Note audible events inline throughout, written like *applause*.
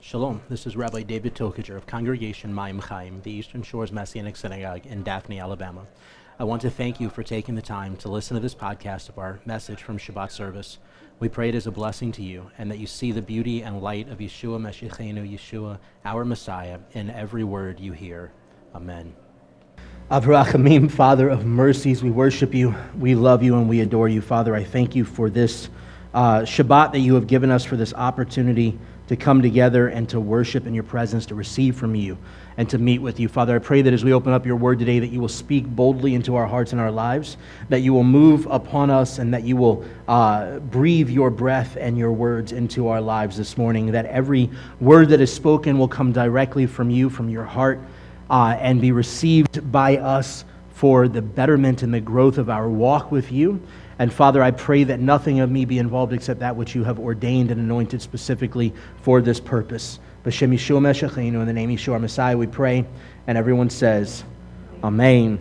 Shalom, this is Rabbi David Tokajer of Congregation Mayim Chaim, the Eastern Shores Messianic Synagogue in Daphne, Alabama. I want to thank you for taking the time to listen to this podcast of our message from Shabbat service. We pray it is a blessing to you and that you see the beauty and light of Yeshua Meshichenu, Yeshua, our Messiah, in every word you hear. Amen. Avrachamim, Father of mercies, we worship you, we love you, and we adore you. Father, I thank you for this uh, Shabbat that you have given us, for this opportunity to come together and to worship in your presence, to receive from you, and to meet with you. Father, I pray that as we open up your word today, that you will speak boldly into our hearts and our lives, that you will move upon us, and that you will uh, breathe your breath and your words into our lives this morning, that every word that is spoken will come directly from you, from your heart uh, and be received by us for the betterment and the growth of our walk with you. And Father, I pray that nothing of me be involved except that which you have ordained and anointed specifically for this purpose. B'Shem Yeshua Meshachinu, in the name of Yeshua Messiah, we pray. And everyone says, Amen.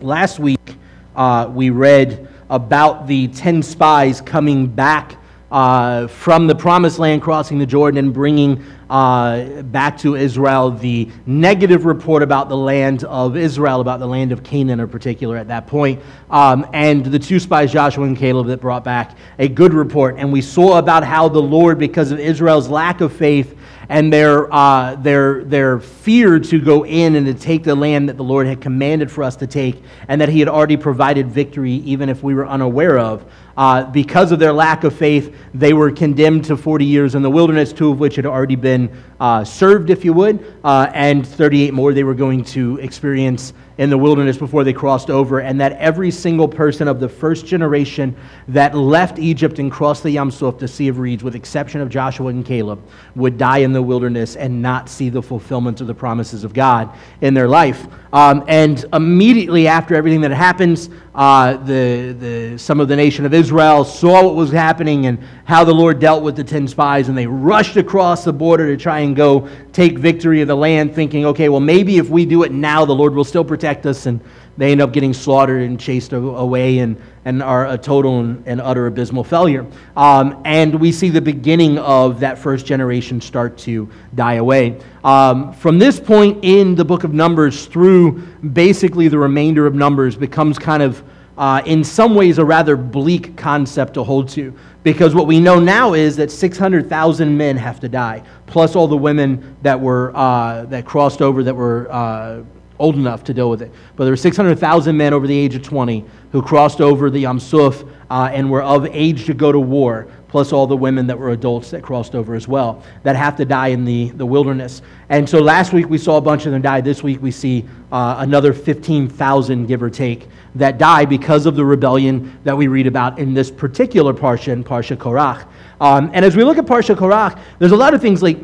Last week, uh, we read about the 10 spies coming back uh, from the promised land, crossing the Jordan, and bringing uh, back to Israel the negative report about the land of Israel, about the land of Canaan in particular at that point. Um, and the two spies, Joshua and Caleb, that brought back a good report. And we saw about how the Lord, because of Israel's lack of faith, and their, uh, their, their fear to go in and to take the land that the Lord had commanded for us to take, and that He had already provided victory, even if we were unaware of. Uh, because of their lack of faith, they were condemned to 40 years in the wilderness, two of which had already been uh, served, if you would, uh, and 38 more they were going to experience in the wilderness before they crossed over, and that every single person of the first generation that left Egypt and crossed the Yam Suf, the Sea of Reeds, with exception of Joshua and Caleb, would die in the wilderness and not see the fulfillment of the promises of God in their life. Um, and immediately after everything that happens, uh, the, the, some of the nation of Israel saw what was happening and how the Lord dealt with the 10 spies, and they rushed across the border to try and go take victory of the land, thinking, okay, well, maybe if we do it now, the Lord will still protect us. And they end up getting slaughtered and chased away and, and are a total and, and utter abysmal failure. Um, and we see the beginning of that first generation start to die away. Um, from this point in the book of Numbers through basically the remainder of Numbers becomes kind of, uh, in some ways, a rather bleak concept to hold to. Because what we know now is that 600,000 men have to die, plus all the women that were uh, that crossed over that were uh, old enough to deal with it. But there were 600,000 men over the age of 20 who crossed over the Yam Suf uh, and were of age to go to war, plus all the women that were adults that crossed over as well, that have to die in the, the wilderness. And so last week we saw a bunch of them die. This week we see uh, another 15,000, give or take, that die because of the rebellion that we read about in this particular Parsha, in Parsha Korach. Um, and as we look at Parsha Korach, there's a lot of things like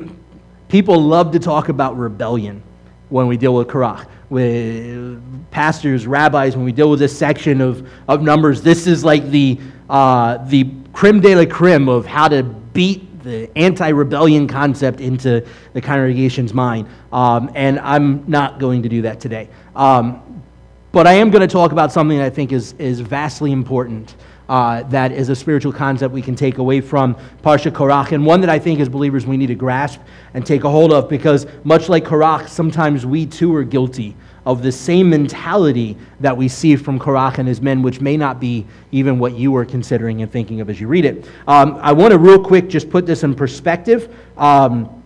people love to talk about rebellion when we deal with Korach with pastors, rabbis, when we deal with this section of, of Numbers, this is like the, uh, the creme de la creme of how to beat the anti-rebellion concept into the congregation's mind. Um, and I'm not going to do that today. Um, but I am going to talk about something that I think is, is vastly important. Uh, that is a spiritual concept we can take away from Parsha Korach, and one that I think as believers we need to grasp and take a hold of because, much like Korach, sometimes we too are guilty of the same mentality that we see from Korach and his men, which may not be even what you are considering and thinking of as you read it. Um, I want to real quick just put this in perspective. Um,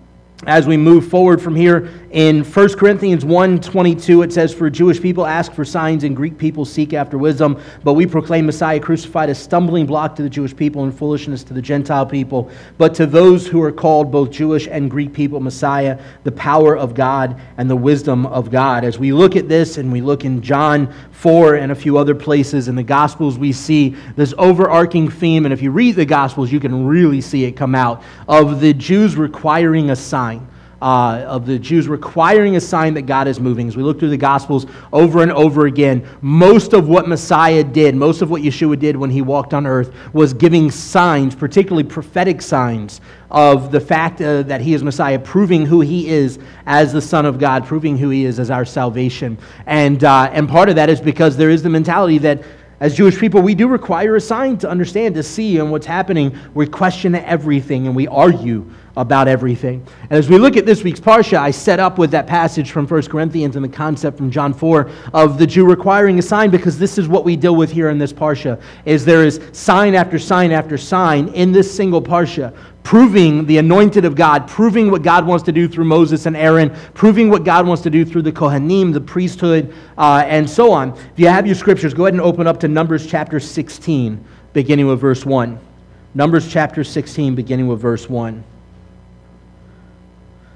as we move forward from here in 1 corinthians 1.22 it says for jewish people ask for signs and greek people seek after wisdom but we proclaim messiah crucified a stumbling block to the jewish people and foolishness to the gentile people. But to those who are called both jewish and greek people messiah the power of god and the wisdom of god. As we look at this and we look in john 4 and a few other places in the gospels we see this overarching theme. And if you read the gospels you can really see it come out of the jews requiring a sign uh, of the Jews requiring a sign that God is moving. As we look through the Gospels over and over again, most of what Messiah did, most of what Yeshua did when he walked on earth, was giving signs, particularly prophetic signs, of the fact uh, that he is Messiah, proving who he is as the Son of God, proving who he is as our salvation. And, uh, and part of that is because there is the mentality that as Jewish people, we do require a sign to understand, to see, and what's happening. We question everything and we argue about everything. And as we look at this week's Parsha, I set up with that passage from 1 Corinthians and the concept from John 4 of the Jew requiring a sign because this is what we deal with here in this Parsha, is there is sign after sign after sign in this single Parsha proving the anointed of God, proving what God wants to do through Moses and Aaron, proving what God wants to do through the Kohanim, the priesthood, uh, and so on. If you have your scriptures, go ahead and open up to Numbers chapter 16, beginning with verse 1. Numbers chapter 16, beginning with verse 1.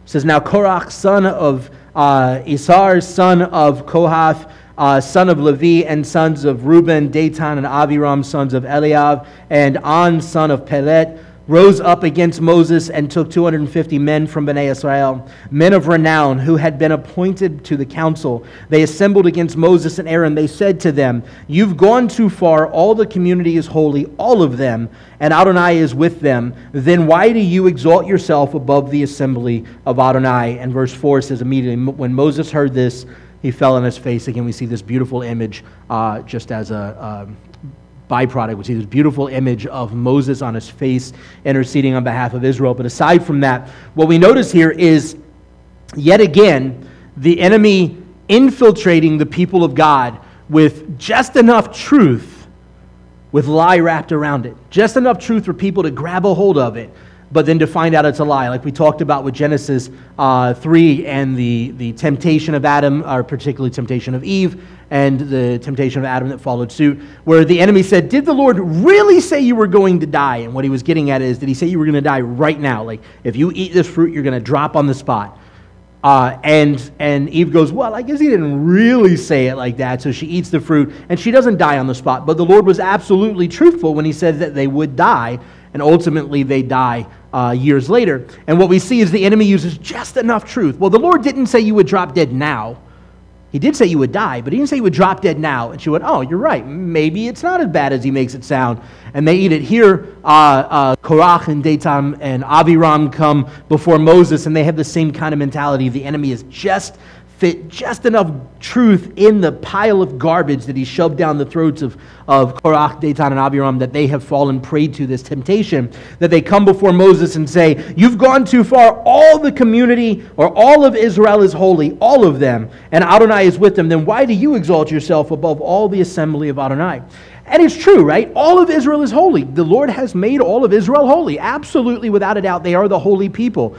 It says, Now Korach, son of uh, Izhar, son of Kohath, uh, son of Levi, and sons of Reuben, Datan and Aviram, sons of Eliav, and On, son of Pelet, rose up against Moses and took 250 men from Bnei Israel, men of renown who had been appointed to the council. They assembled against Moses and Aaron. They said to them, You've gone too far. All the community is holy, all of them, and Adonai is with them. Then why do you exalt yourself above the assembly of Adonai? And verse 4 says immediately, when Moses heard this, he fell on his face. Again, we see this beautiful image uh, just as a, um, byproduct. We see this beautiful image of Moses on his face interceding on behalf of Israel. But aside from that, what we notice here is yet again the enemy infiltrating the people of God with just enough truth with lie wrapped around it. Just enough truth for people to grab a hold of it but then to find out it's a lie, like we talked about with Genesis uh, 3 and the, the temptation of Adam, or particularly temptation of Eve, and the temptation of Adam that followed suit, where the enemy said, Did the Lord really say you were going to die? And what he was getting at is, Did he say you were going to die right now? Like, if you eat this fruit, you're going to drop on the spot. Uh, and, and Eve goes, Well, I guess he didn't really say it like that. So she eats the fruit, and she doesn't die on the spot. But the Lord was absolutely truthful when he said that they would die, and ultimately they die uh, years later. And what we see is the enemy uses just enough truth. Well, the Lord didn't say you would drop dead now. He did say you would die, but he didn't say you would drop dead now. And she went, Oh, you're right. Maybe it's not as bad as he makes it sound. And they eat it. Here, uh, uh, Korach and Datan and Aviram come before Moses, and they have the same kind of mentality. The enemy is just fit just enough truth in the pile of garbage that he shoved down the throats of, of Korach, Datan, and Abiram that they have fallen prey to this temptation, that they come before Moses and say, You've gone too far. All the community or all of Israel is holy, all of them, and Adonai is with them. Then why do you exalt yourself above all the assembly of Adonai? And it's true, right? All of Israel is holy. The Lord has made all of Israel holy. Absolutely, without a doubt, they are the holy people.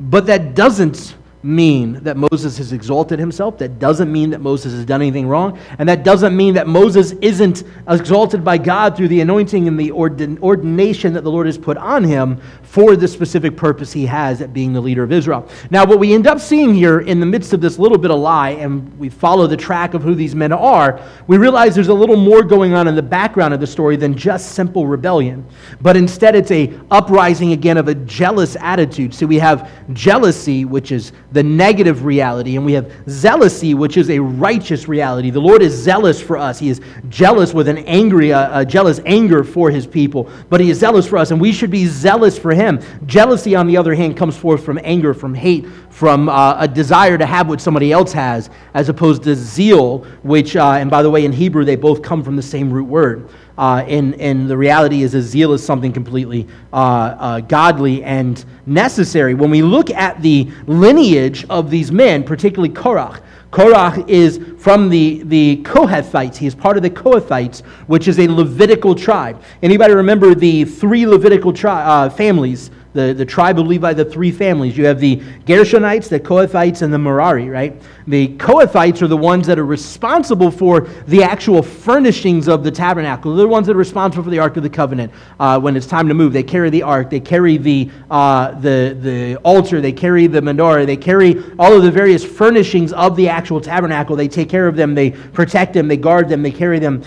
But that doesn't mean that Moses has exalted himself. That doesn't mean that Moses has done anything wrong. And that doesn't mean that Moses isn't exalted by God through the anointing and the ordination that the Lord has put on him for the specific purpose he has at being the leader of Israel. Now, what we end up seeing here in the midst of this little bit of lie, and we follow the track of who these men are, we realize there's a little more going on in the background of the story than just simple rebellion. But instead, it's a uprising again of a jealous attitude. So we have jealousy, which is the negative reality, and we have zealousy, which is a righteous reality. The Lord is zealous for us. He is jealous with an angry, uh, a jealous anger for his people, but he is zealous for us, and we should be zealous for him. Jealousy, on the other hand, comes forth from anger, from hate, from uh, a desire to have what somebody else has, as opposed to zeal, which, uh, and by the way, in Hebrew, they both come from the same root word. Uh, and, and the reality is, a zeal is something completely uh, uh, godly and necessary. When we look at the lineage of these men, particularly Korach, Korach is from the, the Kohathites. He is part of the Kohathites, which is a Levitical tribe. Anybody remember the three Levitical tri- uh, families the, the tribe of Levi, the three families. You have the Gershonites, the Kohathites, and the Merari, right? The Kohathites are the ones that are responsible for the actual furnishings of the tabernacle. They're the ones that are responsible for the Ark of the Covenant. Uh, when it's time to move, they carry the Ark, they carry the, uh, the, the altar, they carry the menorah, they carry all of the various furnishings of the actual tabernacle. They take care of them, they protect them, they guard them, they carry them.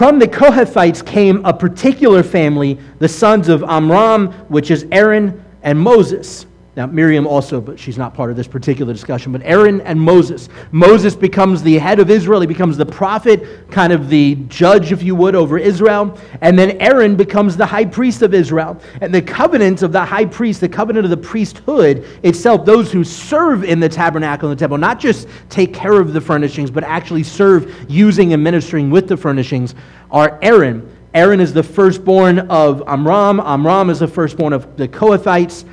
From the Kohathites came a particular family, the sons of Amram, which is Aaron and Moses. Now, Miriam also, but she's not part of this particular discussion. But Aaron and Moses. Moses becomes the head of Israel. He becomes the prophet, kind of the judge, if you would, over Israel. And then Aaron becomes the high priest of Israel. And the covenant of the high priest, the covenant of the priesthood itself, those who serve in the tabernacle and the temple, not just take care of the furnishings, but actually serve using and ministering with the furnishings, are Aaron. Aaron is the firstborn of Amram. Amram is the firstborn of the Kohathites.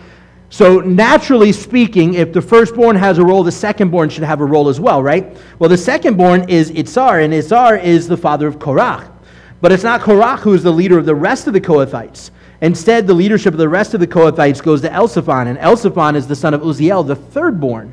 So, naturally speaking, if the firstborn has a role, the secondborn should have a role as well, right? Well, the secondborn is Itzar, and Itzar is the father of Korach. But it's not Korach who is the leader of the rest of the Kohathites. Instead, the leadership of the rest of the Kohathites goes to Elsaphon, and Elsaphon is the son of Uziel, the thirdborn.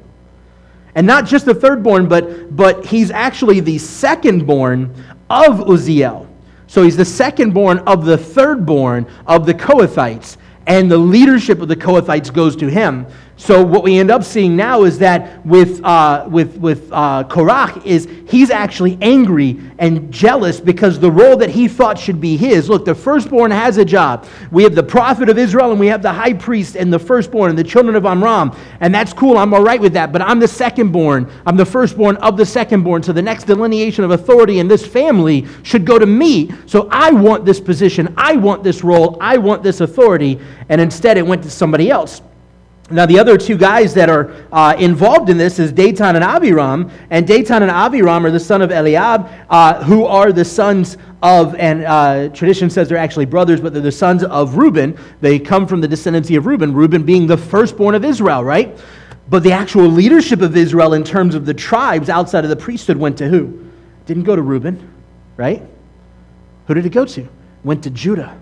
And not just the thirdborn, but, but he's actually the secondborn of Uziel. So he's the secondborn of the thirdborn of the Kohathites and the leadership of the Kohathites goes to him. So what we end up seeing now is that with, uh, with, with uh, Korach is he's actually angry and jealous because the role that he thought should be his. Look, the firstborn has a job. We have the prophet of Israel and we have the high priest and the firstborn and the children of Amram. And that's cool. I'm all right with that. But I'm the secondborn. I'm the firstborn of the secondborn. So the next delineation of authority in this family should go to me. So I want this position. I want this role. I want this authority. And instead it went to somebody else. Now, the other two guys that are uh, involved in this is Datan and Aviram. And Datan and Aviram are the son of Eliab, uh, who are the sons of, and uh, tradition says they're actually brothers, but they're the sons of Reuben. They come from the descendancy of Reuben, Reuben being the firstborn of Israel, right? But the actual leadership of Israel in terms of the tribes outside of the priesthood went to who? Didn't go to Reuben, right? Who did it go to? Went to Judah.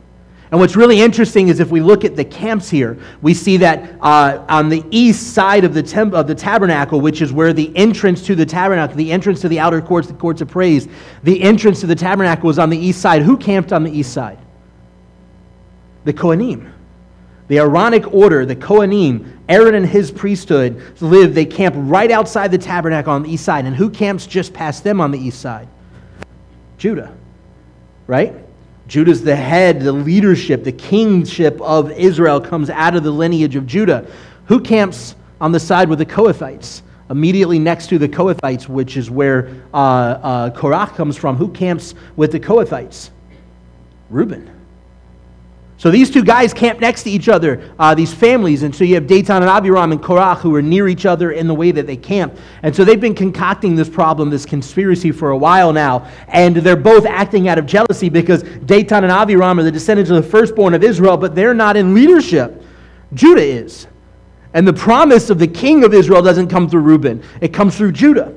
And what's really interesting is if we look at the camps here, we see that uh, on the east side of the, temp- of the tabernacle, which is where the entrance to the tabernacle, the entrance to the outer courts, the courts of praise, the entrance to the tabernacle was on the east side. Who camped on the east side? The Kohanim. The Aaronic order, the Kohanim, Aaron and his priesthood live, they camp right outside the tabernacle on the east side. And who camps just past them on the east side? Judah, right? Judah's the head, the leadership, the kingship of Israel comes out of the lineage of Judah. Who camps on the side with the Kohathites? Immediately next to the Kohathites, which is where uh, uh, Korach comes from. Who camps with the Kohathites? Reuben. So these two guys camp next to each other, uh, these families. And so you have Datan and Abiram and Korach who are near each other in the way that they camp. And so they've been concocting this problem, this conspiracy for a while now. And they're both acting out of jealousy because Datan and Abiram are the descendants of the firstborn of Israel, but they're not in leadership. Judah is. And the promise of the king of Israel doesn't come through Reuben, it comes through Judah.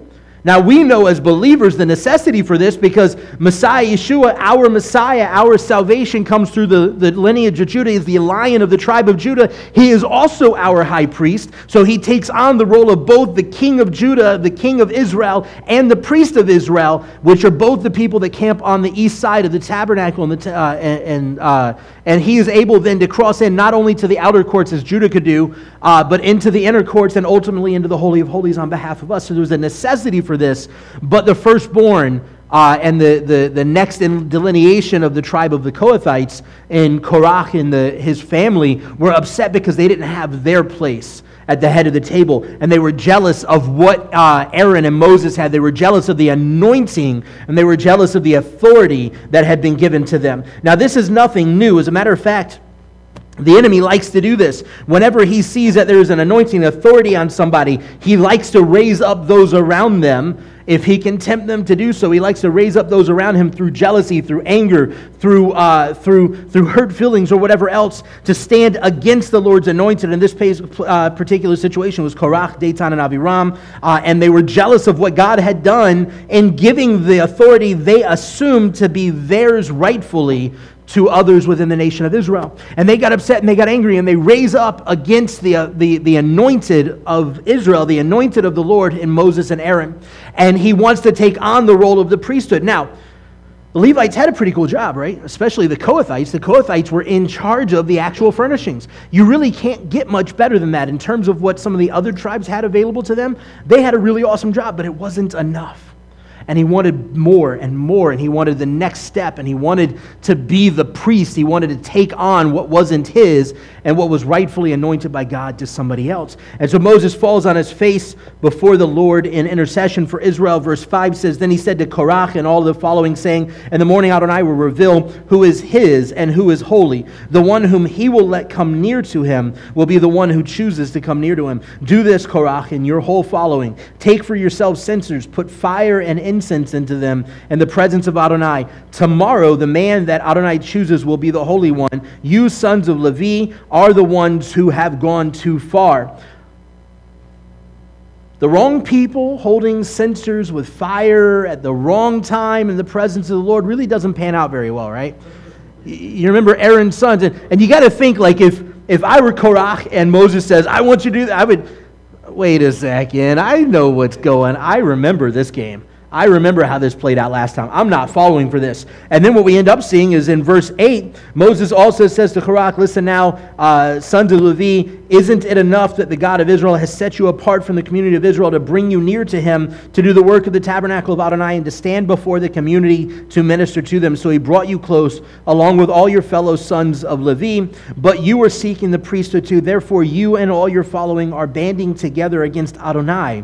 Now, we know as believers the necessity for this because Messiah, Yeshua, our Messiah, our salvation comes through the, the lineage of Judah. He's the lion of the tribe of Judah. He is also our high priest. So he takes on the role of both the king of Judah, the king of Israel, and the priest of Israel, which are both the people that camp on the east side of the tabernacle. And, the, uh, and, uh, and he is able then to cross in not only to the outer courts as Judah could do, uh, but into the inner courts and ultimately into the Holy of Holies on behalf of us. So there's a necessity for for this, but the firstborn uh, and the, the, the next in delineation of the tribe of the Kohathites and Korach and the, his family were upset because they didn't have their place at the head of the table. And they were jealous of what uh, Aaron and Moses had. They were jealous of the anointing and they were jealous of the authority that had been given to them. Now, this is nothing new. As a matter of fact, the enemy likes to do this. Whenever he sees that there is an anointing authority on somebody, he likes to raise up those around them. If he can tempt them to do so, he likes to raise up those around him through jealousy, through anger, through, uh, through, through hurt feelings, or whatever else to stand against the Lord's anointed. In this uh, particular situation was Korach, Datan, and Abiram, uh, and they were jealous of what God had done in giving the authority they assumed to be theirs rightfully to others within the nation of Israel. And they got upset and they got angry and they raise up against the, uh, the, the anointed of Israel, the anointed of the Lord in Moses and Aaron. And he wants to take on the role of the priesthood. Now, the Levites had a pretty cool job, right? Especially the Kohathites. The Kohathites were in charge of the actual furnishings. You really can't get much better than that in terms of what some of the other tribes had available to them. They had a really awesome job, but it wasn't enough and he wanted more and more, and he wanted the next step, and he wanted to be the priest. He wanted to take on what wasn't his and what was rightfully anointed by God to somebody else. And so Moses falls on his face before the Lord in intercession for Israel. Verse 5 says, Then he said to Korach and all the following, saying, In the morning Adonai will reveal who is his and who is holy. The one whom he will let come near to him will be the one who chooses to come near to him. Do this, Korach, and your whole following. Take for yourselves censers, put fire and incense into them in the presence of Adonai. Tomorrow, the man that Adonai chooses will be the Holy One. You, sons of Levi, are the ones who have gone too far. The wrong people holding censers with fire at the wrong time in the presence of the Lord really doesn't pan out very well, right? You remember Aaron's sons, and, and you got to think like if, if I were Korach and Moses says, I want you to do that, I would, wait a second, I know what's going I remember this game. I remember how this played out last time. I'm not following for this. And then what we end up seeing is in verse 8, Moses also says to Korach, Listen now, uh, sons of Levi, isn't it enough that the God of Israel has set you apart from the community of Israel to bring you near to him, to do the work of the tabernacle of Adonai, and to stand before the community to minister to them? So he brought you close, along with all your fellow sons of Levi. But you are seeking the priesthood too. Therefore, you and all your following are banding together against Adonai.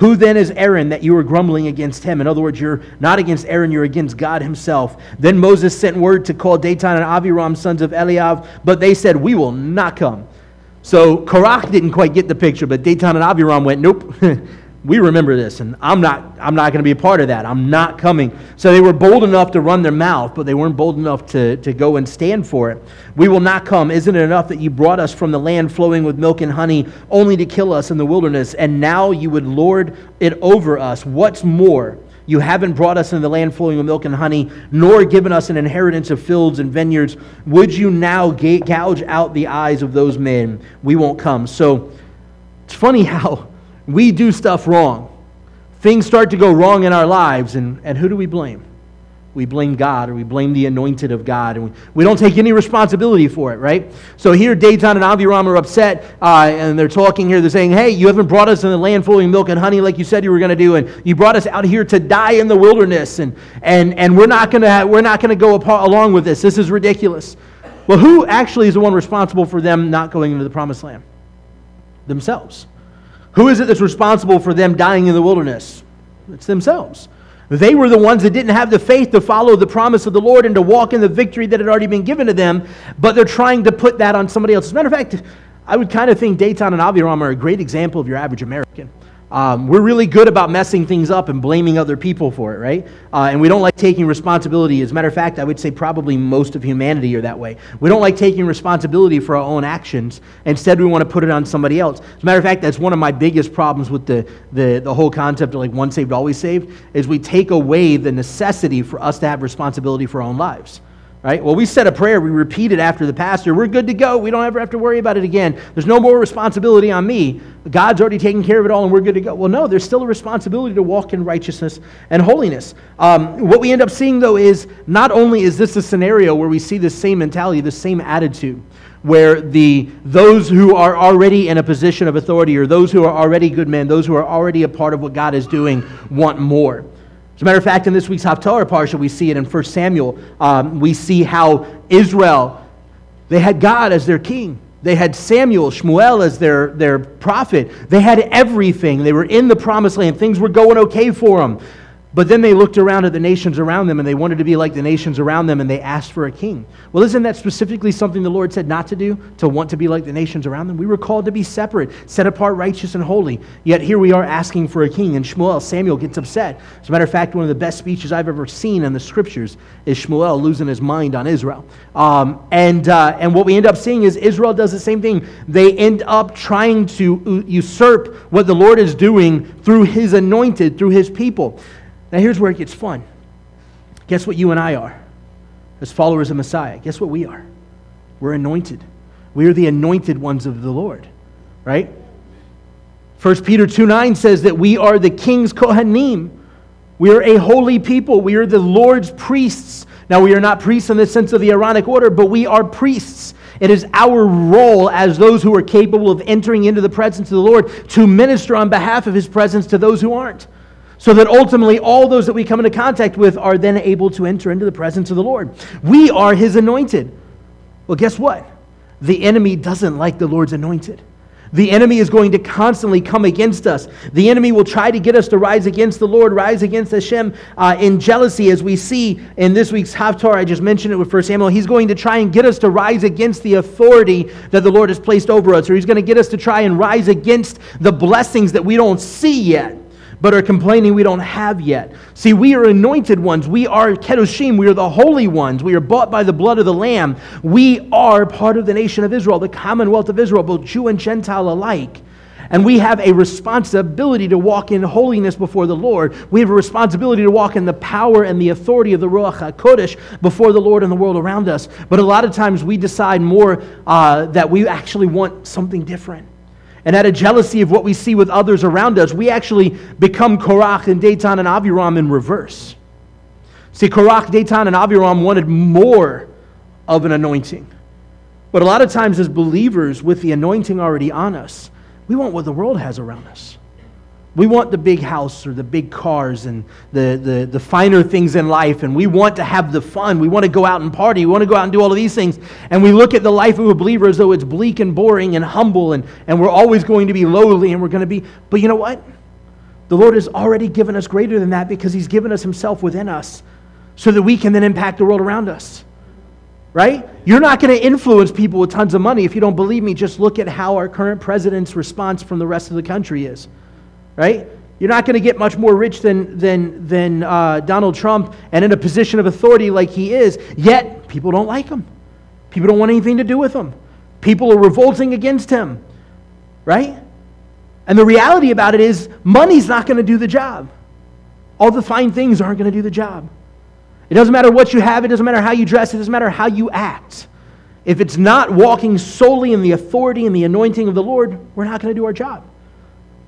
Who then is Aaron that you are grumbling against him? In other words, you're not against Aaron, you're against God himself. Then Moses sent word to call Dathan and Aviram, sons of Eliab, but they said, We will not come. So Korach didn't quite get the picture, but Dathan and Aviram went, Nope. *laughs* we remember this and i'm not i'm not going to be a part of that i'm not coming so they were bold enough to run their mouth but they weren't bold enough to, to go and stand for it we will not come isn't it enough that you brought us from the land flowing with milk and honey only to kill us in the wilderness and now you would lord it over us what's more you haven't brought us in the land flowing with milk and honey, nor given us an inheritance of fields and vineyards. Would you now gouge out the eyes of those men? We won't come. So it's funny *laughs* how we do stuff wrong. Things start to go wrong in our lives, and, and who do we blame? We blame God or we blame the anointed of God, and we, we don't take any responsibility for it, right? So here, Dathan and Abiram are upset, uh, and they're talking here. They're saying, Hey, you haven't brought us in the land flowing milk and honey like you said you were going to do, and you brought us out here to die in the wilderness, and, and, and we're not going to go apart, along with this. This is ridiculous. Well, who actually is the one responsible for them not going into the promised land? Themselves. Who is it that's responsible for them dying in the wilderness? It's themselves. They were the ones that didn't have the faith to follow the promise of the Lord and to walk in the victory that had already been given to them, but they're trying to put that on somebody else. As a matter of fact, I would kind of think Dathan and Abiram are a great example of your average American. Um, we're really good about messing things up and blaming other people for it, right? Uh, and we don't like taking responsibility. As a matter of fact, I would say probably most of humanity are that way. We don't like taking responsibility for our own actions. Instead, we want to put it on somebody else. As a matter of fact, that's one of my biggest problems with the, the, the whole concept of like once saved, always saved, is we take away the necessity for us to have responsibility for our own lives right? Well, we said a prayer, we repeat it after the pastor. We're good to go. We don't ever have to worry about it again. There's no more responsibility on me. God's already taken care of it all and we're good to go. Well, no, there's still a responsibility to walk in righteousness and holiness. Um, what we end up seeing, though, is not only is this a scenario where we see the same mentality, the same attitude, where the those who are already in a position of authority or those who are already good men, those who are already a part of what God is doing, want more. As a matter of fact, in this week's Haftarah Parsha, we see it in 1 Samuel. Um, we see how Israel, they had God as their king. They had Samuel, Shmuel as their, their prophet. They had everything. They were in the promised land. Things were going okay for them. But then they looked around at the nations around them and they wanted to be like the nations around them and they asked for a king. Well, isn't that specifically something the Lord said not to do? To want to be like the nations around them? We were called to be separate, set apart, righteous, and holy. Yet here we are asking for a king. And Shmuel, Samuel gets upset. As a matter of fact, one of the best speeches I've ever seen in the scriptures is Shmuel losing his mind on Israel. Um, and, uh, and what we end up seeing is Israel does the same thing. They end up trying to usurp what the Lord is doing through his anointed, through his people. Now, here's where it gets fun. Guess what you and I are as followers of Messiah? Guess what we are? We're anointed. We are the anointed ones of the Lord, right? 1 Peter 2 9 says that we are the king's Kohanim. We are a holy people. We are the Lord's priests. Now, we are not priests in the sense of the Aaronic order, but we are priests. It is our role as those who are capable of entering into the presence of the Lord to minister on behalf of his presence to those who aren't so that ultimately all those that we come into contact with are then able to enter into the presence of the Lord. We are his anointed. Well, guess what? The enemy doesn't like the Lord's anointed. The enemy is going to constantly come against us. The enemy will try to get us to rise against the Lord, rise against Hashem uh, in jealousy, as we see in this week's Haftarah. I just mentioned it with 1 Samuel. He's going to try and get us to rise against the authority that the Lord has placed over us, or he's going to get us to try and rise against the blessings that we don't see yet. But are complaining we don't have yet. See, we are anointed ones. We are Kedoshim. We are the holy ones. We are bought by the blood of the Lamb. We are part of the nation of Israel, the commonwealth of Israel, both Jew and Gentile alike. And we have a responsibility to walk in holiness before the Lord. We have a responsibility to walk in the power and the authority of the Ruach HaKodesh before the Lord and the world around us. But a lot of times we decide more uh, that we actually want something different. And out of jealousy of what we see with others around us, we actually become Korach and Datan and Aviram in reverse. See, Korach, Datan, and Aviram wanted more of an anointing. But a lot of times, as believers, with the anointing already on us, we want what the world has around us. We want the big house or the big cars and the, the, the finer things in life, and we want to have the fun. We want to go out and party. We want to go out and do all of these things. And we look at the life of a believer as though it's bleak and boring and humble, and, and we're always going to be lowly, and we're going to be. But you know what? The Lord has already given us greater than that because He's given us Himself within us so that we can then impact the world around us right? You're not going to influence people with tons of money. If you don't believe me, just look at how our current president's response from the rest of the country is, right? You're not going to get much more rich than, than, than uh, Donald Trump and in a position of authority like he is, yet people don't like him. People don't want anything to do with him. People are revolting against him, right? And the reality about it is, money's not going to do the job. All the fine things aren't going to do the job. It doesn't matter what you have, it doesn't matter how you dress, it doesn't matter how you act. If it's not walking solely in the authority and the anointing of the Lord, we're not going to do our job.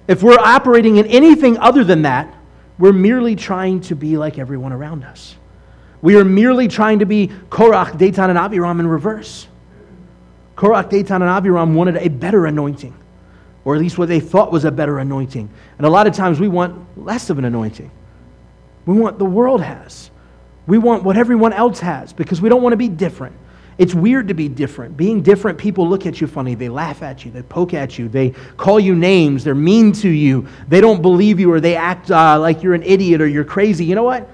If we're operating in anything other than that, we're merely trying to be like everyone around us. We are merely trying to be Korach, Datan, and Abiram in reverse. Korach, Datan, and Abiram wanted a better anointing, or at least what they thought was a better anointing. And a lot of times we want less of an anointing. We want the world has. We want what everyone else has because we don't want to be different. It's weird to be different. Being different, people look at you funny. They laugh at you. They poke at you. They call you names. They're mean to you. They don't believe you or they act uh, like you're an idiot or you're crazy. You know what?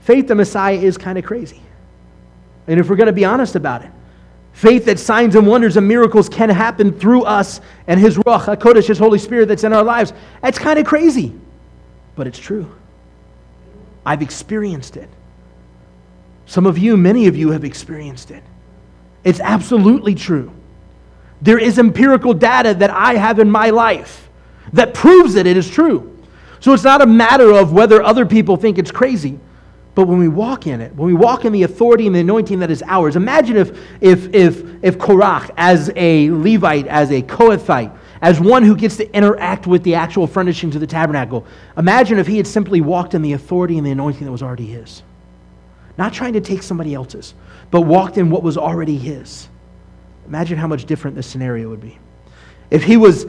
Faith the Messiah is kind of crazy. And if we're going to be honest about it, faith that signs and wonders and miracles can happen through us and His Ruach HaKodesh, His Holy Spirit that's in our lives, that's kind of crazy. But it's true. I've experienced it. Some of you, many of you have experienced it. It's absolutely true. There is empirical data that I have in my life that proves that it is true. So it's not a matter of whether other people think it's crazy, but when we walk in it, when we walk in the authority and the anointing that is ours, imagine if, if, if, if Korach, as a Levite, as a Kohathite, as one who gets to interact with the actual furnishings of the tabernacle, imagine if he had simply walked in the authority and the anointing that was already his. Not trying to take somebody else's, but walked in what was already his. Imagine how much different this scenario would be. If he was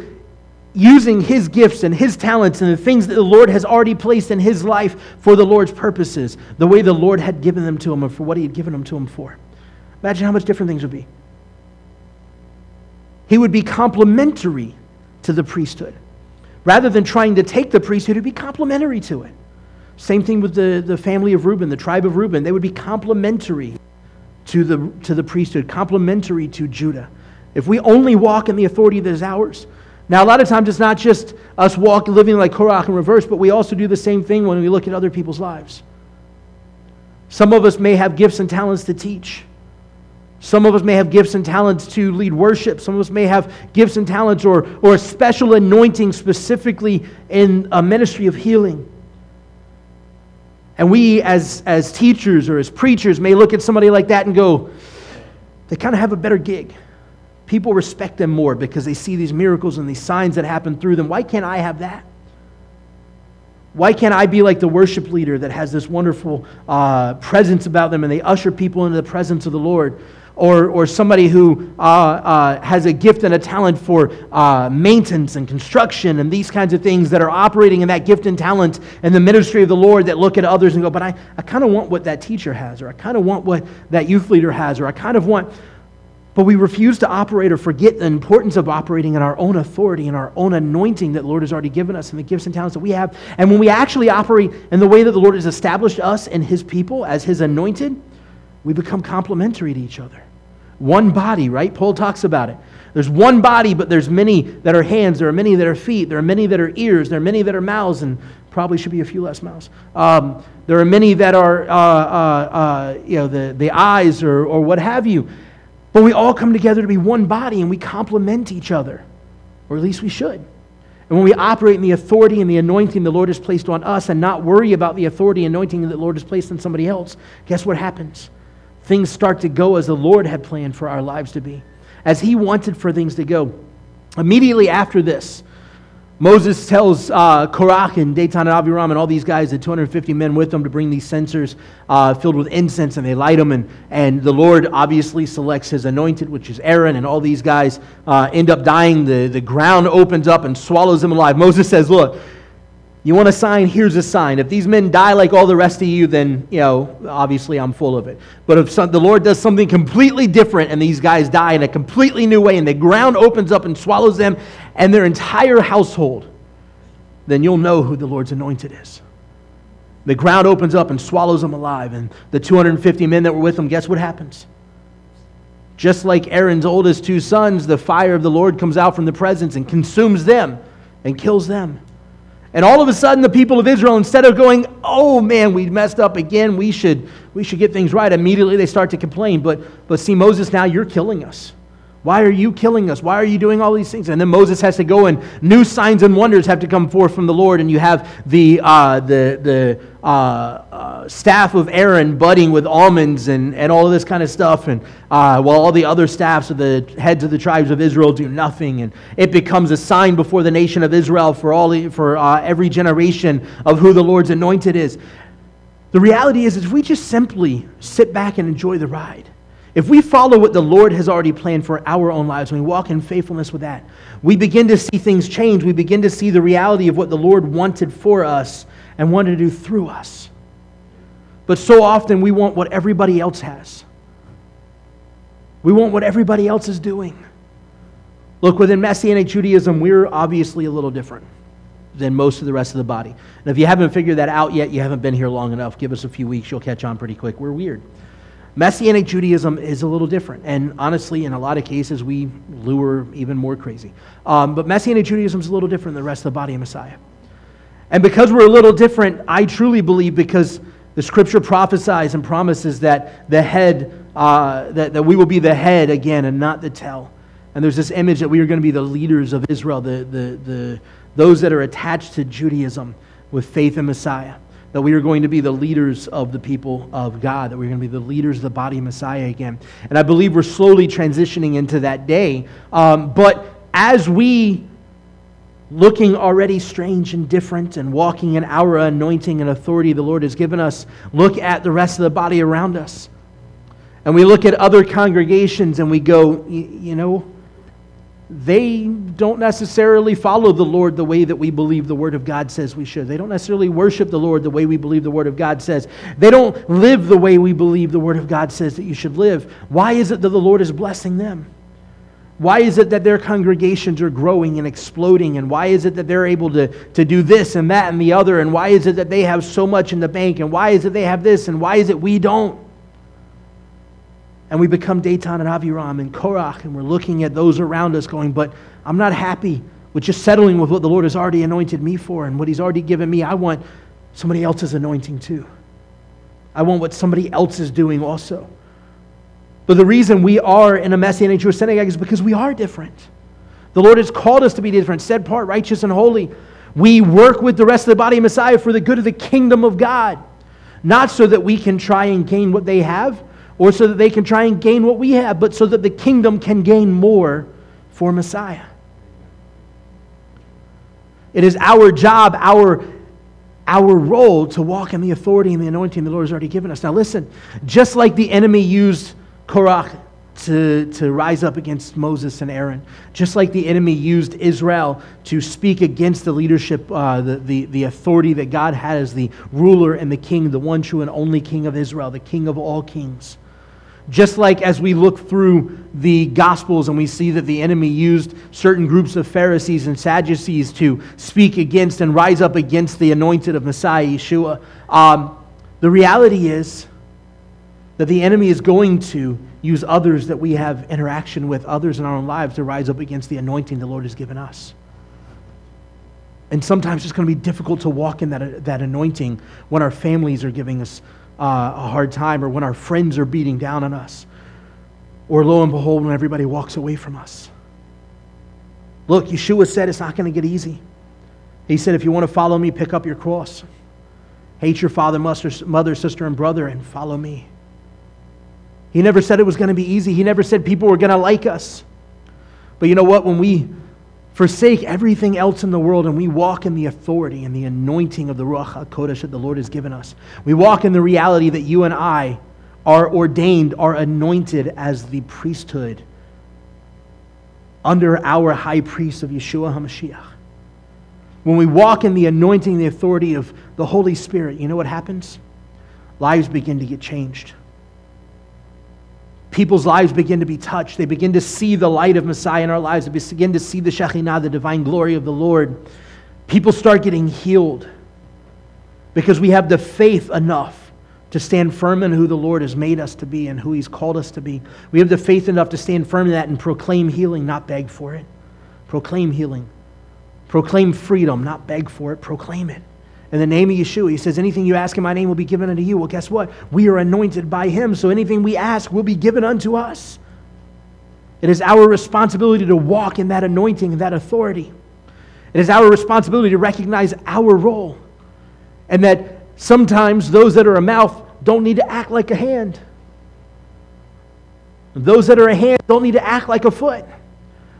using his gifts and his talents and the things that the Lord has already placed in his life for the Lord's purposes, the way the Lord had given them to him or for what he had given them to him for. Imagine how much different things would be. He would be complementary to the priesthood. Rather than trying to take the priesthood, he'd be complementary to it. Same thing with the, the family of Reuben, the tribe of Reuben. They would be complementary to the, to the priesthood, complementary to Judah. If we only walk in the authority that is ours. Now, a lot of times it's not just us walk, living like Korach in reverse, but we also do the same thing when we look at other people's lives. Some of us may have gifts and talents to teach. Some of us may have gifts and talents to lead worship. Some of us may have gifts and talents or, or a special anointing specifically in a ministry of healing. And we, as, as teachers or as preachers, may look at somebody like that and go, they kind of have a better gig. People respect them more because they see these miracles and these signs that happen through them. Why can't I have that? Why can't I be like the worship leader that has this wonderful uh, presence about them and they usher people into the presence of the Lord? Or, or somebody who uh, uh, has a gift and a talent for uh, maintenance and construction and these kinds of things that are operating in that gift and talent and the ministry of the Lord that look at others and go, but I, I kind of want what that teacher has, or I kind of want what that youth leader has, or I kind of want. But we refuse to operate or forget the importance of operating in our own authority and our own anointing that Lord has already given us and the gifts and talents that we have. And when we actually operate in the way that the Lord has established us and His people as His anointed, we become complementary to each other. One body, right? Paul talks about it. There's one body, but there's many that are hands, there are many that are feet, there are many that are ears, there are many that are mouths. And Probably should be a few less mouths. Um, there are many that are, uh, uh, uh, you know, the, the eyes or, or what have you. But we all come together to be one body and we complement each other, or at least we should. And when we operate in the authority and the anointing the Lord has placed on us and not worry about the authority and anointing that the Lord has placed on somebody else, guess what happens? Things start to go as the Lord had planned for our lives to be, as He wanted for things to go. Immediately after this, Moses tells uh, Korach and Dathan and Abiram and all these guys, the 250 men with them, to bring these censers uh, filled with incense, and they light them. And, and the Lord obviously selects his anointed, which is Aaron, and all these guys uh, end up dying. The, the ground opens up and swallows them alive. Moses says, Look, you want a sign? Here's a sign. If these men die like all the rest of you, then, you know, obviously I'm full of it. But if some, the Lord does something completely different and these guys die in a completely new way and the ground opens up and swallows them and their entire household, then you'll know who the Lord's anointed is. The ground opens up and swallows them alive. And the 250 men that were with them, guess what happens? Just like Aaron's oldest two sons, the fire of the Lord comes out from the presence and consumes them and kills them. And all of a sudden, the people of Israel, instead of going, oh man, we messed up again, we should, we should get things right, immediately they start to complain. But, but see, Moses, now you're killing us. Why are you killing us? Why are you doing all these things? And then Moses has to go, and new signs and wonders have to come forth from the Lord. And you have the, uh, the, the uh, uh, staff of Aaron budding with almonds and, and all of this kind of stuff. And uh, while all the other staffs of the heads of the tribes of Israel do nothing. And it becomes a sign before the nation of Israel for, all, for uh, every generation of who the Lord's anointed is. The reality is, is if we just simply sit back and enjoy the ride, if we follow what the Lord has already planned for our own lives, and we walk in faithfulness with that, we begin to see things change. We begin to see the reality of what the Lord wanted for us and wanted to do through us. But so often we want what everybody else has. We want what everybody else is doing. Look, within Messianic Judaism, we're obviously a little different than most of the rest of the body. And if you haven't figured that out yet, you haven't been here long enough. Give us a few weeks, you'll catch on pretty quick. We're weird. Messianic Judaism is a little different. And honestly, in a lot of cases, we lure even more crazy. Um, but Messianic Judaism is a little different than the rest of the body of Messiah. And because we're a little different, I truly believe because the scripture prophesies and promises that the head, uh, that, that we will be the head again and not the tail. And there's this image that we are going to be the leaders of Israel, the, the, the, those that are attached to Judaism with faith in Messiah that we are going to be the leaders of the people of God, that we're going to be the leaders of the body of Messiah again. And I believe we're slowly transitioning into that day. Um, but as we, looking already strange and different and walking in our anointing and authority the Lord has given us, look at the rest of the body around us. And we look at other congregations and we go, you know, they don't necessarily follow the Lord the way that we believe the Word of God says we should. They don't necessarily worship the Lord the way we believe the Word of God says. They don't live the way we believe the Word of God says that you should live. Why is it that the Lord is blessing them? Why is it that their congregations are growing and exploding? And why is it that they're able to, to do this and that and the other? And why is it that they have so much in the bank? And why is it they have this? And why is it we don't? And we become Dathan and Aviram and Korach, and we're looking at those around us going, but I'm not happy with just settling with what the Lord has already anointed me for and what He's already given me. I want somebody else's anointing too. I want what somebody else is doing also. But the reason we are in a Messianic Jewish synagogue is because we are different. The Lord has called us to be different, set apart, righteous, and holy. We work with the rest of the body of Messiah for the good of the kingdom of God, not so that we can try and gain what they have or so that they can try and gain what we have, but so that the kingdom can gain more for Messiah. It is our job, our, our role to walk in the authority and the anointing the Lord has already given us. Now, listen, just like the enemy used Korach to, to rise up against Moses and Aaron, just like the enemy used Israel to speak against the leadership, uh, the, the, the authority that God had as the ruler and the king, the one true and only king of Israel, the king of all kings. Just like as we look through the Gospels and we see that the enemy used certain groups of Pharisees and Sadducees to speak against and rise up against the anointed of Messiah, Yeshua, um, the reality is that the enemy is going to use others that we have interaction with, others in our own lives, to rise up against the anointing the Lord has given us. And sometimes it's going to be difficult to walk in that, that anointing when our families are giving us uh, a hard time or when our friends are beating down on us. Or lo and behold, when everybody walks away from us. Look, Yeshua said it's not going to get easy. He said, if you want to follow me, pick up your cross. Hate your father, mother, sister, and brother, and follow me. He never said it was going to be easy. He never said people were going to like us. But you know what? When we forsake everything else in the world and we walk in the authority and the anointing of the Ruach HaKodesh that the Lord has given us, we walk in the reality that you and I are ordained, are anointed as the priesthood under our high priest of Yeshua HaMashiach. When we walk in the anointing, the authority of the Holy Spirit, you know what happens? Lives begin to get changed people's lives begin to be touched. They begin to see the light of Messiah in our lives. They begin to see the Shekhinah, the divine glory of the Lord. People start getting healed because we have the faith enough to stand firm in who the Lord has made us to be and who He's called us to be. We have the faith enough to stand firm in that and proclaim healing, not beg for it. Proclaim healing. Proclaim freedom, not beg for it. Proclaim it in the name of Yeshua. He says, Anything you ask in my name will be given unto you. Well, guess what? We are anointed by him, so anything we ask will be given unto us. It is our responsibility to walk in that anointing that authority. It is our responsibility to recognize our role. And that sometimes those that are a mouth don't need to act like a hand. Those that are a hand don't need to act like a foot.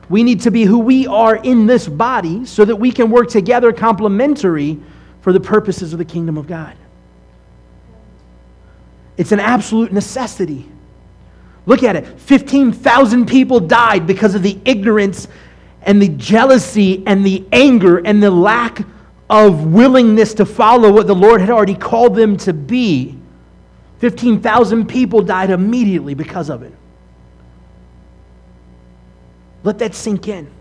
We need to be who we are in this body so that we can work together complementary for the purposes of the kingdom of God. It's an absolute necessity. Look at it 15,000 people died because of the ignorance and the jealousy and the anger and the lack of willingness to follow what the Lord had already called them to be. 15,000 people died immediately because of it. Let that sink in.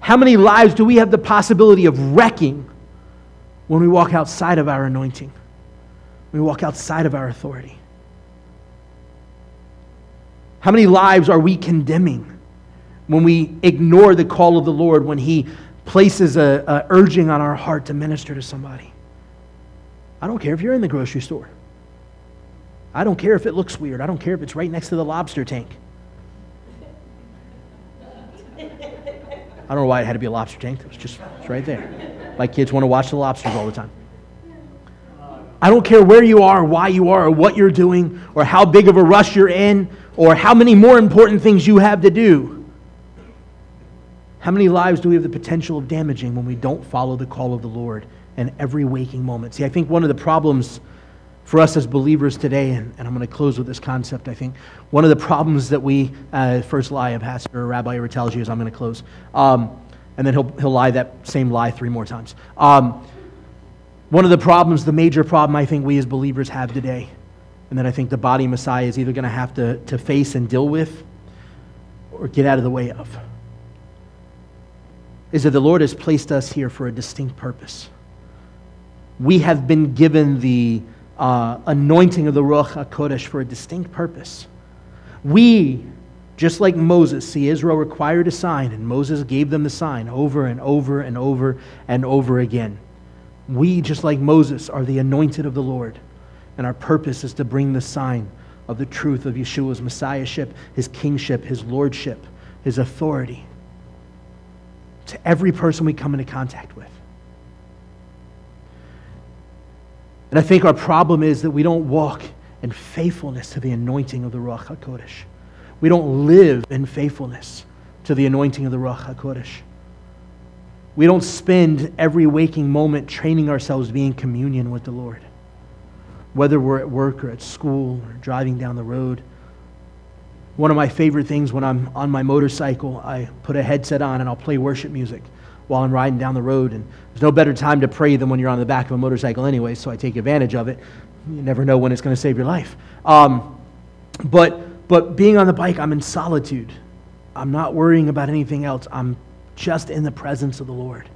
How many lives do we have the possibility of wrecking when we walk outside of our anointing, we walk outside of our authority. How many lives are we condemning when we ignore the call of the Lord when He places a, urging on our heart to minister to somebody? I don't care if you're in the grocery store. I don't care if it looks weird. I don't care if it's right next to the lobster tank. I don't know why it had to be a lobster tank. It was just it's right there. My kids want to watch the lobsters all the time. I don't care where you are, why you are, or what you're doing, or how big of a rush you're in, or how many more important things you have to do. How many lives do we have the potential of damaging when we don't follow the call of the Lord in every waking moment? See, I think one of the problems for us as believers today, and, and I'm going to close with this concept, I think, one of the problems that we, uh, first lie a pastor or rabbi ever tells you is I'm going to close. Um, and then he'll, he'll lie that same lie three more times. Um, one of the problems, the major problem I think we as believers have today, and that I think the body Messiah is either going to have to, face and deal with or get out of the way of, is that the Lord has placed us here for a distinct purpose. We have been given the uh, anointing of the Ruach HaKodesh for a distinct purpose. We just like Moses, see, Israel required a sign, and Moses gave them the sign over and over and over and over again. We, just like Moses, are the anointed of the Lord, and our purpose is to bring the sign of the truth of Yeshua's messiahship, his kingship, his lordship, his authority to every person we come into contact with. And I think our problem is that we don't walk in faithfulness to the anointing of the Ruach HaKodesh. We don't live in faithfulness to the anointing of the Ruach HaKodesh. We don't spend every waking moment training ourselves to be in communion with the Lord. Whether we're at work or at school or driving down the road. One of my favorite things when I'm on my motorcycle, I put a headset on and I'll play worship music while I'm riding down the road. And there's no better time to pray than when you're on the back of a motorcycle anyway, so I take advantage of it. You never know when it's going to save your life. Um, but but being on the bike, I'm in solitude. I'm not worrying about anything else. I'm just in the presence of the Lord.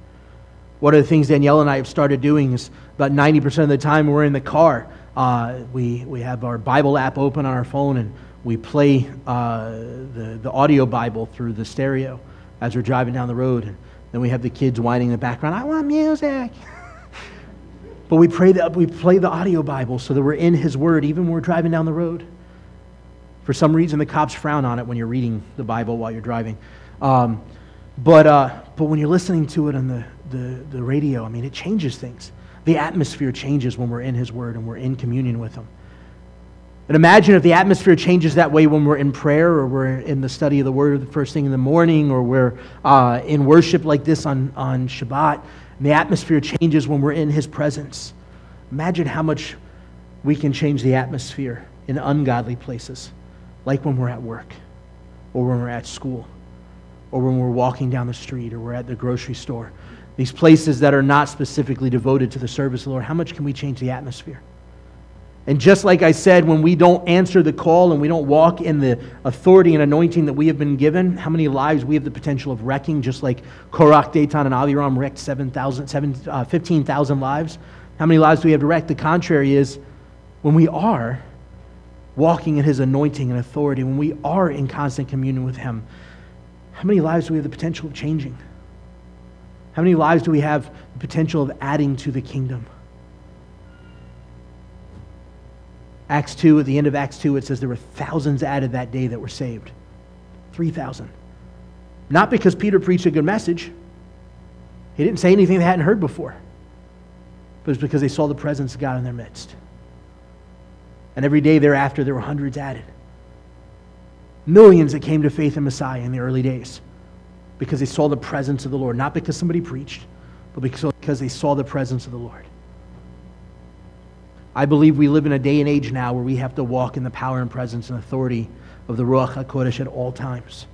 One of the things Danielle and I have started doing is about 90% of the time we're in the car, uh, we, we have our Bible app open on our phone and we play uh, the, the audio Bible through the stereo as we're driving down the road. And Then we have the kids whining in the background, I want music. *laughs* but we pray that we play the audio Bible so that we're in His Word even when we're driving down the road. For some reason, the cops frown on it when you're reading the Bible while you're driving. Um, but, uh, but when you're listening to it on the, the, the radio, I mean, it changes things. The atmosphere changes when we're in His Word and we're in communion with Him. And imagine if the atmosphere changes that way when we're in prayer or we're in the study of the Word the first thing in the morning or we're uh, in worship like this on, on Shabbat. And the atmosphere changes when we're in His presence. Imagine how much we can change the atmosphere in ungodly places like when we're at work or when we're at school or when we're walking down the street or we're at the grocery store. These places that are not specifically devoted to the service of the Lord, how much can we change the atmosphere? And just like I said, when we don't answer the call and we don't walk in the authority and anointing that we have been given, how many lives we have the potential of wrecking, just like Korach, Datan, and Aviram wrecked 7, 7, uh, 15,000 lives. How many lives do we have to wreck? The contrary is when we are, walking in his anointing and authority, when we are in constant communion with him, how many lives do we have the potential of changing? How many lives do we have the potential of adding to the kingdom? Acts 2, at the end of Acts 2, it says there were thousands added that day that were saved. 3,000. Not because Peter preached a good message, he didn't say anything they hadn't heard before, but it's because they saw the presence of God in their midst. And every day thereafter, there were hundreds added. Millions that came to faith in Messiah in the early days because they saw the presence of the Lord, not because somebody preached, but because they saw the presence of the Lord. I believe we live in a day and age now where we have to walk in the power and presence and authority of the Ruach HaKodesh at all times.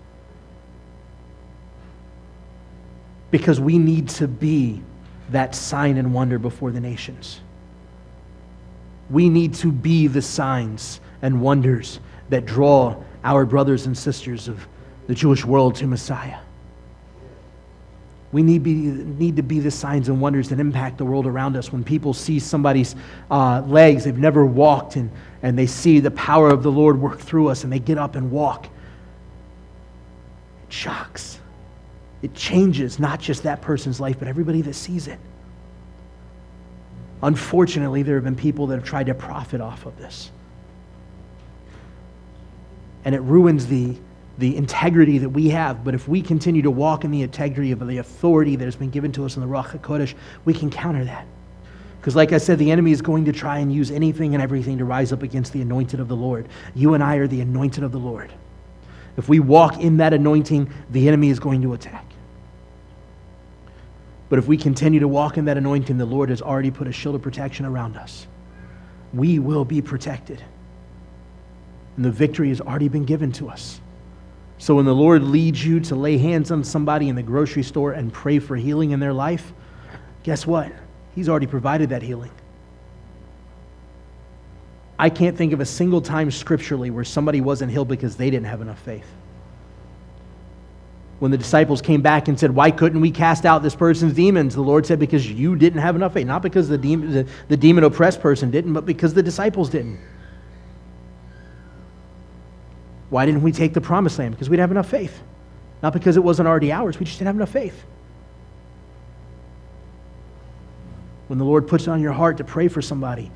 Because we need to be that sign and wonder before the nations we need to be the signs and wonders that draw our brothers and sisters of the Jewish world to Messiah. We need, be, need to be the signs and wonders that impact the world around us. When people see somebody's uh, legs, they've never walked, and, and they see the power of the Lord work through us, and they get up and walk, it shocks. It changes not just that person's life, but everybody that sees it. Unfortunately, there have been people that have tried to profit off of this. And it ruins the, the integrity that we have. But if we continue to walk in the integrity of the authority that has been given to us in the Ruach HaKodesh, we can counter that. Because, like I said, the enemy is going to try and use anything and everything to rise up against the anointed of the Lord. You and I are the anointed of the Lord. If we walk in that anointing, the enemy is going to attack. But if we continue to walk in that anointing, the Lord has already put a shield of protection around us. We will be protected. And the victory has already been given to us. So when the Lord leads you to lay hands on somebody in the grocery store and pray for healing in their life, guess what? He's already provided that healing. I can't think of a single time scripturally where somebody wasn't healed because they didn't have enough faith when the disciples came back and said, Why couldn't we cast out this person's demons? The Lord said, Because you didn't have enough faith. Not because the demon, the, the demon oppressed person didn't, but because the disciples didn't. Why didn't we take the promised land? Because we didn't have enough faith. Not because it wasn't already ours, we just didn't have enough faith. When the Lord puts it on your heart to pray for somebody,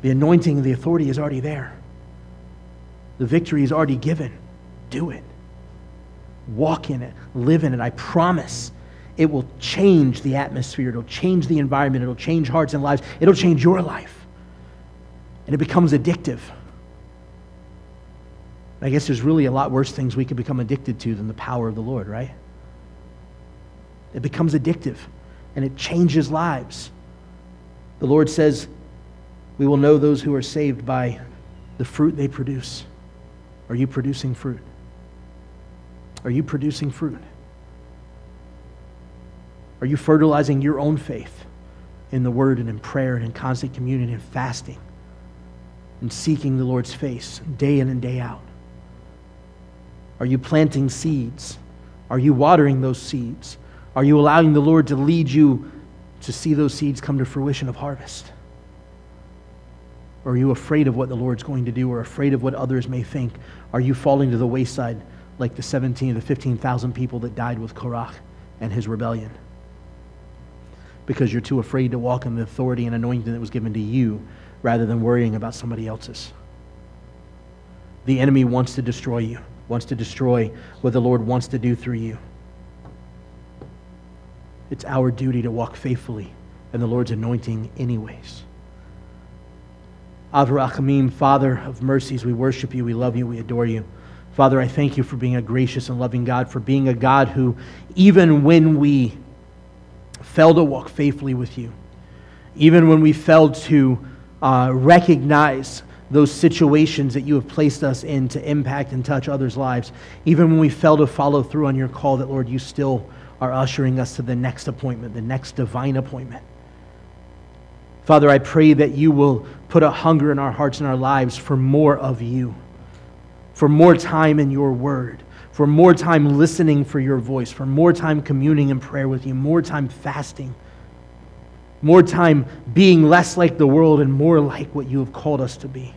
the anointing and the authority is already there. The victory is already given. Do it. Walk in it, live in it. I promise it will change the atmosphere, it'll change the environment, it'll change hearts and lives, it'll change your life. And it becomes addictive. I guess there's really a lot worse things we could become addicted to than the power of the Lord, right? It becomes addictive and it changes lives. The Lord says, We will know those who are saved by the fruit they produce. Are you producing fruit? Are you producing fruit? Are you fertilizing your own faith in the Word and in prayer and in constant communion and fasting and seeking the Lord's face day in and day out? Are you planting seeds? Are you watering those seeds? Are you allowing the Lord to lead you to see those seeds come to fruition of harvest? Or are you afraid of what the Lord's going to do or afraid of what others may think? Are you falling to the wayside? Like the 17 the 15,000 people that died with Korach and his rebellion. because you're too afraid to walk in the authority and anointing that was given to you rather than worrying about somebody else's. The enemy wants to destroy you, wants to destroy what the Lord wants to do through you. It's our duty to walk faithfully in the Lord's anointing, anyways. Avrachamim, Father of mercies, we worship you, we love you, we adore you. Father, I thank you for being a gracious and loving God, for being a God who, even when we fail to walk faithfully with you, even when we failed to uh, recognize those situations that you have placed us in to impact and touch others' lives, even when we fail to follow through on your call, that, Lord, you still are ushering us to the next appointment, the next divine appointment. Father, I pray that you will put a hunger in our hearts and our lives for more of you, for more time in your word, for more time listening for your voice, for more time communing in prayer with you, more time fasting, more time being less like the world and more like what you have called us to be.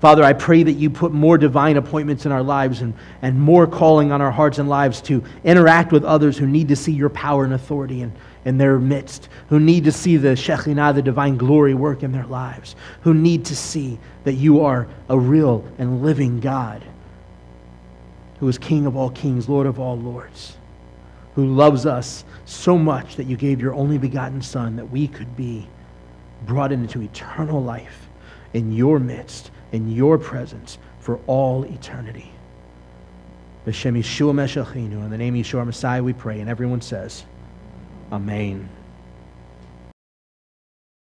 Father, I pray that you put more divine appointments in our lives and, and more calling on our hearts and lives to interact with others who need to see your power and authority in, in their midst, who need to see the Shekinah, the divine glory work in their lives, who need to see that you are a real and living God who is King of all kings, Lord of all lords, who loves us so much that you gave your only begotten Son that we could be brought into eternal life in your midst in your presence for all eternity. Meshachinu, in the name of Yeshua Messiah we pray, and everyone says, Amen.